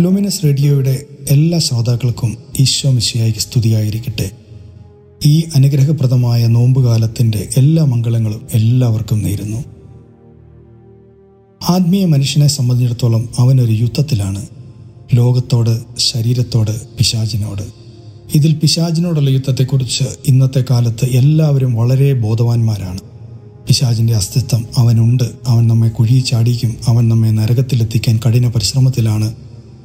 Luminous റേഡിയോയുടെ എല്ലാ ശ്രോതാക്കൾക്കും ഈശോ മിശിയായി സ്തുതിയായിരിക്കട്ടെ. ഈ അനുഗ്രഹപ്രദമായ നോമ്പുകാലത്തിന്റെ എല്ലാ മംഗളങ്ങളും എല്ലാവർക്കും നേരുന്നു. ആത്മീയ മനുഷ്യനെ സംബന്ധിച്ചിടത്തോളം അവനൊരു യുദ്ധത്തിലാണ്. ലോകത്തോട് ശരീരത്തോട് പിശാചിനോട്. ഇതിൽ പിശാചിനോടുള്ള യുദ്ധത്തെക്കുറിച്ച് ഇന്നത്തെ കാലത്ത് എല്ലാവരും വളരെ ബോധവാന്മാരാണ്. പിശാചിന്റെ അസ്തിത്വം അവനുണ്ട്. അവൻ നമ്മെ കുഴി ചാടിക്കും അവൻ നമ്മെ നരകത്തിലെത്തിക്കാൻ കഠിന പരിശ്രമത്തിലാണ്.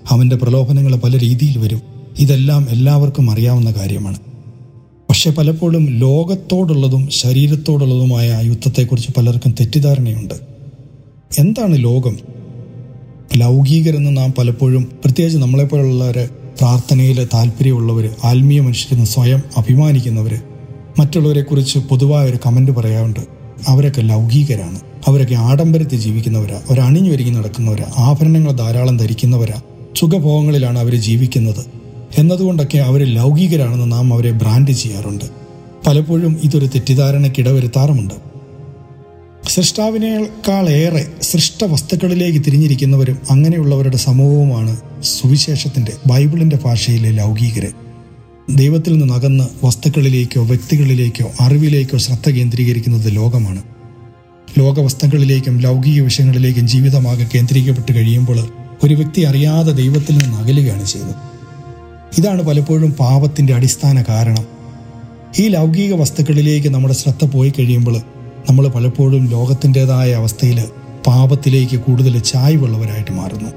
അവന്റെ പ്രലോഭനങ്ങൾ പല രീതിയിൽ വരും. ഇതെല്ലാം എല്ലാവർക്കും അറിയാവുന്ന കാര്യമാണ്. പക്ഷെ പലപ്പോഴും ലോകത്തോടുള്ളതും ശരീരത്തോടുള്ളതുമായ യുദ്ധത്തെക്കുറിച്ച് പലർക്കും തെറ്റിദ്ധാരണയുണ്ട്. എന്താണ് ലോകം? ലൗകികരെന്ന് നാം പലപ്പോഴും പ്രത്യേകിച്ച് നമ്മളെപ്പോലുള്ളവർ പ്രാർത്ഥനയിൽ താല്പര്യമുള്ളവർ ആത്മീയ മനുഷ്യരെന്ന് സ്വയം അഭിമാനിക്കുന്നവർ മറ്റുള്ളവരെക്കുറിച്ച് പൊതുവായ ഒരു കമന്റ് പറയാറുണ്ട്. അവരൊക്കെ ലൗകികരാണ്. അവരൊക്കെ ആഡംബരത്തിൽ ജീവിക്കുന്നവരാ. അവരണിഞ്ഞൊരുങ്ങി നടക്കുന്നവരാ. ആഭരണങ്ങൾ ധാരാളം ധരിക്കുന്നവരാ. സുഖഭോഗങ്ങളിലാണ് അവർ ജീവിക്കുന്നത്. എന്നതുകൊണ്ടൊക്കെ അവർ ലൗകികരാണെന്ന് നാം അവരെ ബ്രാൻഡ് ചെയ്യാറുണ്ട്. പലപ്പോഴും ഇതൊരു തെറ്റിദ്ധാരണയ്ക്കിട വരുത്താറുമുണ്ട് സൃഷ്ടാവിനേക്കാളേറെ സൃഷ്ട വസ്തുക്കളിലേക്ക് തിരിഞ്ഞിരിക്കുന്നവരും അങ്ങനെയുള്ളവരുടെ സമൂഹവുമാണ് സുവിശേഷത്തിന്റെ ബൈബിളിന്റെ ഭാഷയിലെ ലൗകികര്. ദൈവത്തിൽ നിന്ന് നിന്നകന്ന് വസ്തുക്കളിലേക്കോ വ്യക്തികളിലേക്കോ അറിവിലേക്കോ ശ്രദ്ധ കേന്ദ്രീകരിക്കുന്നത് ലോകമാണ്. ലോകവസ്തുക്കളിലേക്കും ലൗകിക വിഷയങ്ങളിലേക്കും ജീവിതമാകെ കേന്ദ്രീകരിക്കപ്പെട്ട് കഴിയുമ്പോൾ ഒരു വ്യക്തി അറിയാതെ ദൈവത്തിൽ നിന്ന് അകലുകയാണ് ചെയ്തത് ഇതാണ് പലപ്പോഴും പാപത്തിന്റെ അടിസ്ഥാന കാരണം. ഈ ലൗകിക വസ്തുക്കളിലേക്ക് നമ്മുടെ ശ്രദ്ധ പോയി കഴിയുമ്പോൾ നമ്മൾ പലപ്പോഴും ലോകത്തിന്റെതായ അവസ്ഥയിൽ പാപത്തിലേക്ക് കൂടുതൽ ചായ്വുള്ളവരായിട്ട് മാറുന്നു.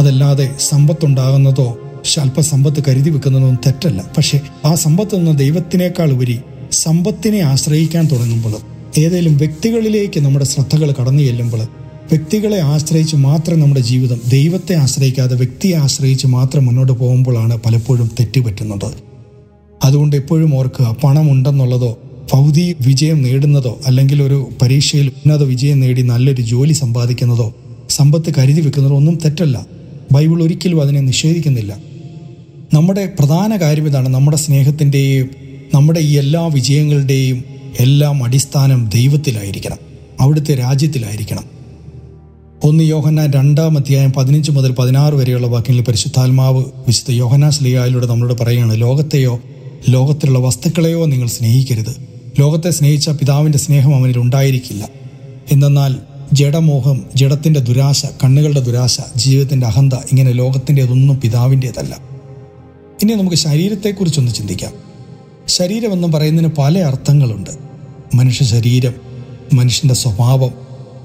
അതല്ലാതെ സമ്പത്തുണ്ടാകുന്നതോ അല്പസമ്പത്ത് കരുതി വെക്കുന്നതും തെറ്റല്ല. പക്ഷേ ആ സമ്പത്ത് എന്ന ദൈവത്തിനേക്കാൾ ഉപരി സമ്പത്തിനെ ആശ്രയിക്കാൻ തുടങ്ങുമ്പോൾ ഏതെങ്കിലും വ്യക്തികളിലേക്ക് നമ്മുടെ ശ്രദ്ധകൾ കടന്നു ചെല്ലുമ്പോൾ വ്യക്തികളെ ആശ്രയിച്ച് മാത്രം നമ്മുടെ ജീവിതം ദൈവത്തെ ആശ്രയിക്കാതെ വ്യക്തിയെ ആശ്രയിച്ച് മാത്രം മുന്നോട്ട് പോകുമ്പോഴാണ് പലപ്പോഴും തെറ്റുപറ്റുന്നത് അതുകൊണ്ട് എപ്പോഴും ഓർക്കുക പണം ഉണ്ടെന്നുള്ളതോ ഭൗതിക വിജയം നേടുന്നതോ അല്ലെങ്കിൽ ഒരു പരീക്ഷയിൽ ഉന്നത വിജയം നേടി നല്ലൊരു ജോലി സമ്പാദിക്കുന്നതോ സമ്പത്ത് കരുതി വെക്കുന്നതോ ഒന്നും തെറ്റല്ല. ബൈബിൾ ഒരിക്കലും അതിനെ നിഷേധിക്കുന്നില്ല. നമ്മുടെ പ്രധാന കാര്യം ഇതാണ് നമ്മുടെ സ്നേഹത്തിന്റെയും നമ്മുടെ ഈ എല്ലാ വിജയങ്ങളുടെയും എല്ലാം അടിസ്ഥാനം ദൈവത്തിലായിരിക്കണം. അവിടുത്തെ രാജ്യത്തിലായിരിക്കണം. ഒന്ന് യോഹന്നാൻ രണ്ടാം അധ്യായം പതിനഞ്ച് മുതൽ പതിനാറ് വരെയുള്ള വാക്യങ്ങളിൽ പരിശുദ്ധാത്മാവ് വിശുദ്ധ യോഹനാസ് സ്ലിയായിലൂടെ നമ്മളോട് പറയുകയാണ് ലോകത്തെയോ ലോകത്തിലുള്ള വസ്തുക്കളെയോ നിങ്ങൾ സ്നേഹിക്കരുത്. ലോകത്തെ സ്നേഹിച്ച പിതാവിന്റെ സ്നേഹം അവനിൽ ഉണ്ടായിരിക്കില്ല. എന്തെന്നാൽ ജഡമോഹം ജഡത്തിന്റെ ദുരാശ കണ്ണുകളുടെ ദുരാശ ജീവിതത്തിന്റെ അഹന്ത ഇങ്ങനെ ലോകത്തിന്റെതൊന്നും പിതാവിന്റേതല്ല. ഇനി നമുക്ക് ശരീരത്തെക്കുറിച്ചൊന്ന് ചിന്തിക്കാം. ശരീരം എന്ന് പറയുന്നതിന് പല അർത്ഥങ്ങളുണ്ട്. മനുഷ്യ ശരീരം മനുഷ്യന്റെ സ്വഭാവം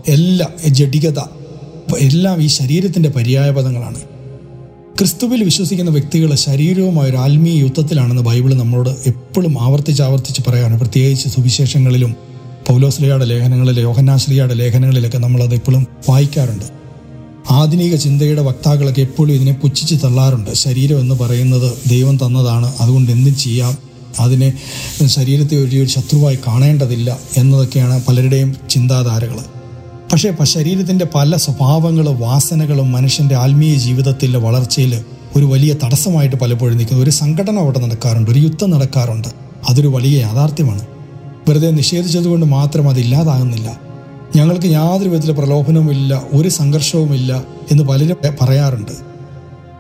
എല്ലാ ജഡികത എല്ലാം ഈ ശരീരത്തിന്റെ പര്യായപദങ്ങളാണ്. ക്രിസ്തുവിൽ വിശ്വസിക്കുന്ന വ്യക്തികൾ ശരീരവുമായ ഒരു ആത്മീയ യുദ്ധത്തിലാണെന്ന് ബൈബിൾ നമ്മളോട് എപ്പോഴും ആവർത്തിച്ച് ആവർത്തിച്ച് പറയാണ്. പ്രത്യേകിച്ച് സുവിശേഷങ്ങളിലും പൗലോശ്രീയുടെ ലേഖനങ്ങളിൽ യോഹന്നാശ്രീയുടെ ലേഖനങ്ങളിലൊക്കെ നമ്മളത് എപ്പോഴും വായിക്കാറുണ്ട്. ആധുനിക ചിന്തയുടെ വക്താക്കളൊക്കെ എപ്പോഴും ഇതിനെ പുച്ഛിച്ച് തള്ളാറുണ്ട്. ശരീരം എന്ന് പറയുന്നത് ദൈവം തന്നതാണ്. അതുകൊണ്ട് എന്തും ചെയ്യാം. അതിനെ ശരീരത്തെ ഒരു ശത്രുവായി കാണേണ്ടതില്ല എന്നതൊക്കെയാണ് പലരുടെയും ചിന്താധാരകൾ പക്ഷേ ശരീരത്തിന്റെ പല സ്വഭാവങ്ങളും വാസനകളും മനുഷ്യന്റെ ആത്മീയ ജീവിതത്തിലെ വളർച്ചയിൽ ഒരു വലിയ തടസ്സമായിട്ട് പലപ്പോഴും നിൽക്കുന്നത് ഒരു സംഘടന അവിടെ നടക്കാറുണ്ട് ഒരു യുദ്ധം നടക്കാറുണ്ട്. അതൊരു വലിയ യാഥാർത്ഥ്യമാണ്. വെറുതെ നിഷേധിച്ചതുകൊണ്ട് മാത്രം അതില്ലാതാകുന്നില്ല ഞങ്ങൾക്ക് യാതൊരു വിധത്തിലെ പ്രലോഭനവുമില്ല ഒരു സംഘർഷവുമില്ല എന്ന് പലരും പറയാറുണ്ട്.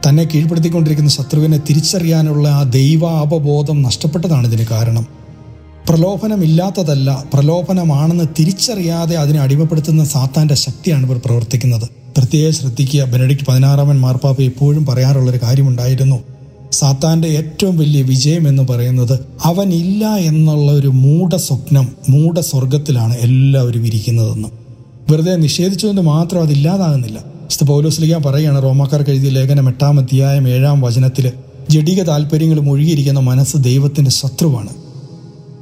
തന്നെ കീഴ്പ്പെടുത്തിക്കൊണ്ടിരിക്കുന്ന ശത്രുവിനെ തിരിച്ചറിയാനുള്ള ആ ദൈവ അവബോധം നഷ്ടപ്പെട്ടതാണ് ഇതിന് കാരണം. പ്രലോഭനമില്ലാത്തതല്ല പ്രലോഭനമാണെന്ന് തിരിച്ചറിയാതെ അതിനെ അടിമപ്പെടുത്തുന്ന സാത്താന്റെ ശക്തിയാണ് ഇവർ പ്രവർത്തിക്കുന്നത്. പ്രത്യേകം ശ്രദ്ധിക്കുക ബെനഡിക്ട് പതിനാറാമൻ മാർപ്പാപ്പ എപ്പോഴും പറയാറുള്ളൊരു കാര്യമുണ്ടായിരുന്നു. സാത്താന്റെ ഏറ്റവും വലിയ വിജയം എന്ന് പറയുന്നത് അവൻ ഇല്ല എന്നുള്ള ഒരു മൂഢ സ്വപ്നം മൂഢ സ്വർഗത്തിലാണ് എല്ലാവരും ഇരിക്കുന്നതെന്ന്. വെറുതെ നിഷേധിച്ചുകൊണ്ട് മാത്രം അതില്ലാതാകുന്നില്ല പൗലോസ്ലിക പറയുകയാണ് റോമാക്കാർക്ക് എഴുതിയ ലേഖനം എട്ടാം അധ്യായം ഏഴാം വചനത്തിൽ ജഡിക താല്പര്യങ്ങളും ഒഴുകിയിരിക്കുന്ന മനസ്സ് ദൈവത്തിന്റെ ശത്രുവാണ്.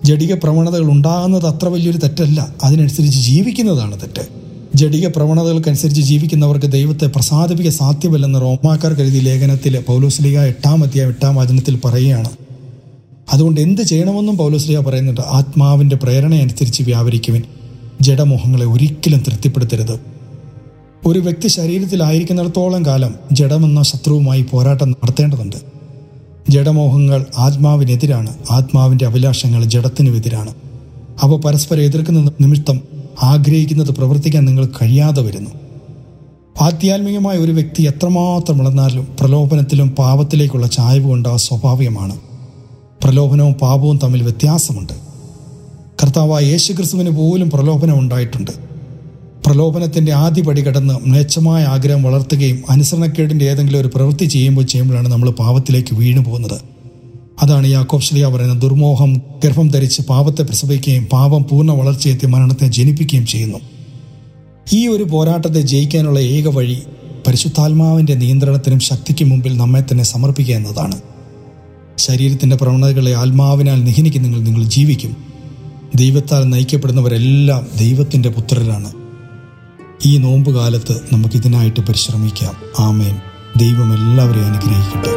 ജഡിക പ്രവണതകൾ ഉണ്ടാകുന്നത് അത്ര വലിയൊരു തെറ്റല്ല. അതിനനുസരിച്ച് ജീവിക്കുന്നതാണ് തെറ്റ്. ജഡിക പ്രവണതകൾക്കനുസരിച്ച് ജീവിക്കുന്നവർക്ക് ദൈവത്തെ പ്രസാദിപ്പിക്കാൻ സാധ്യമല്ലെന്ന് റോമാക്കാർ കരുതി ലേഖനത്തിൽ പൗലോസ്ലിക എട്ടാം അധ്യായം എട്ടാം വചനത്തിൽ പറയുകയാണ്. അതുകൊണ്ട് എന്ത് ചെയ്യണമെന്നും പൗലോസ്ലിഹ പറയുന്നുണ്ട്. ആത്മാവിന്റെ പ്രേരണയനുസരിച്ച് വ്യാപരിക്കുവിൻ. ജഡമോഹങ്ങളെ ഒരിക്കലും തൃപ്തിപ്പെടുത്തരുത്. ഒരു വ്യക്തി ശരീരത്തിലായിരിക്കുന്നിടത്തോളം കാലം ജഡമെന്ന ശത്രുവുമായി പോരാട്ടം നടത്തേണ്ടതുണ്ട്. ജഡമോഹങ്ങൾ ആത്മാവിനെതിരാണ്. ആത്മാവിന്റെ അഭിലാഷങ്ങൾ ജഡത്തിനുമെതിരാണ്. അവ പരസ്പരം എതിർക്കുന്ന നിമിത്തം ആഗ്രഹിക്കുന്നത് പ്രവർത്തിക്കാൻ നിങ്ങൾ കഴിയാതെ വരുന്നു. ആധ്യാത്മികമായ ഒരു വ്യക്തി എത്രമാത്രം വളർന്നാലും പ്രലോഭനത്തിലും പാപത്തിലേക്കുള്ള ചായവ് കൊണ്ട് ആ സ്വാഭാവികമാണ് പ്രലോഭനവും പാപവും തമ്മിൽ വ്യത്യാസമുണ്ട്. കർത്താവായ യേശുക്രിസ്തുവിന് പോലും പ്രലോഭനം ഉണ്ടായിട്ടുണ്ട്. പ്രലോഭനത്തിന്റെ ആദ്യ പടി കടന്ന് മ്ലേച്ഛമായ ആഗ്രഹം വളർത്തുകയും അനുസരണക്കേടിന്റെ ഏതെങ്കിലും ഒരു പ്രവൃത്തി ചെയ്യുമ്പോൾ ചെയ്യുമ്പോഴാണ് നമ്മൾ പാപത്തിലേക്ക് വീണു പോകുന്നത്. അതാണ് യാക്കോബ് ശ്ലിയ പറയുന്നത് ദുർമോഹം ഗർഭം ധരിച്ച് പാപത്തെ പ്രസവിക്കുകയും പാപം പൂർണ വളർച്ചയെത്തി മരണത്തെ ജനിപ്പിക്കുകയും ചെയ്യുന്നു. ഈ ഒരു പോരാട്ടത്തെ ജയിക്കാനുള്ള ഏക വഴി പരിശുദ്ധാത്മാവിന്റെ നിയന്ത്രണത്തിനും ശക്തിക്കും മുമ്പിൽ നമ്മെ തന്നെ സമർപ്പിക്കുക എന്നതാണ്. ശരീരത്തിന്റെ പ്രവണതകളെ ആത്മാവിനാൽ നിഹനിക്കുന്നെങ്കിൽ നിങ്ങൾ ജീവിക്കും. ദൈവത്താൽ നയിക്കപ്പെടുന്നവരെല്ലാം ദൈവത്തിന്റെ പുത്രരാണ്. ഈ നോമ്പ് കാലത്ത് നമുക്കിതിനായിട്ട് പരിശ്രമിക്കാം. ആമേൻ. ദൈവം എല്ലാവരെയും അനുഗ്രഹിക്കട്ടെ.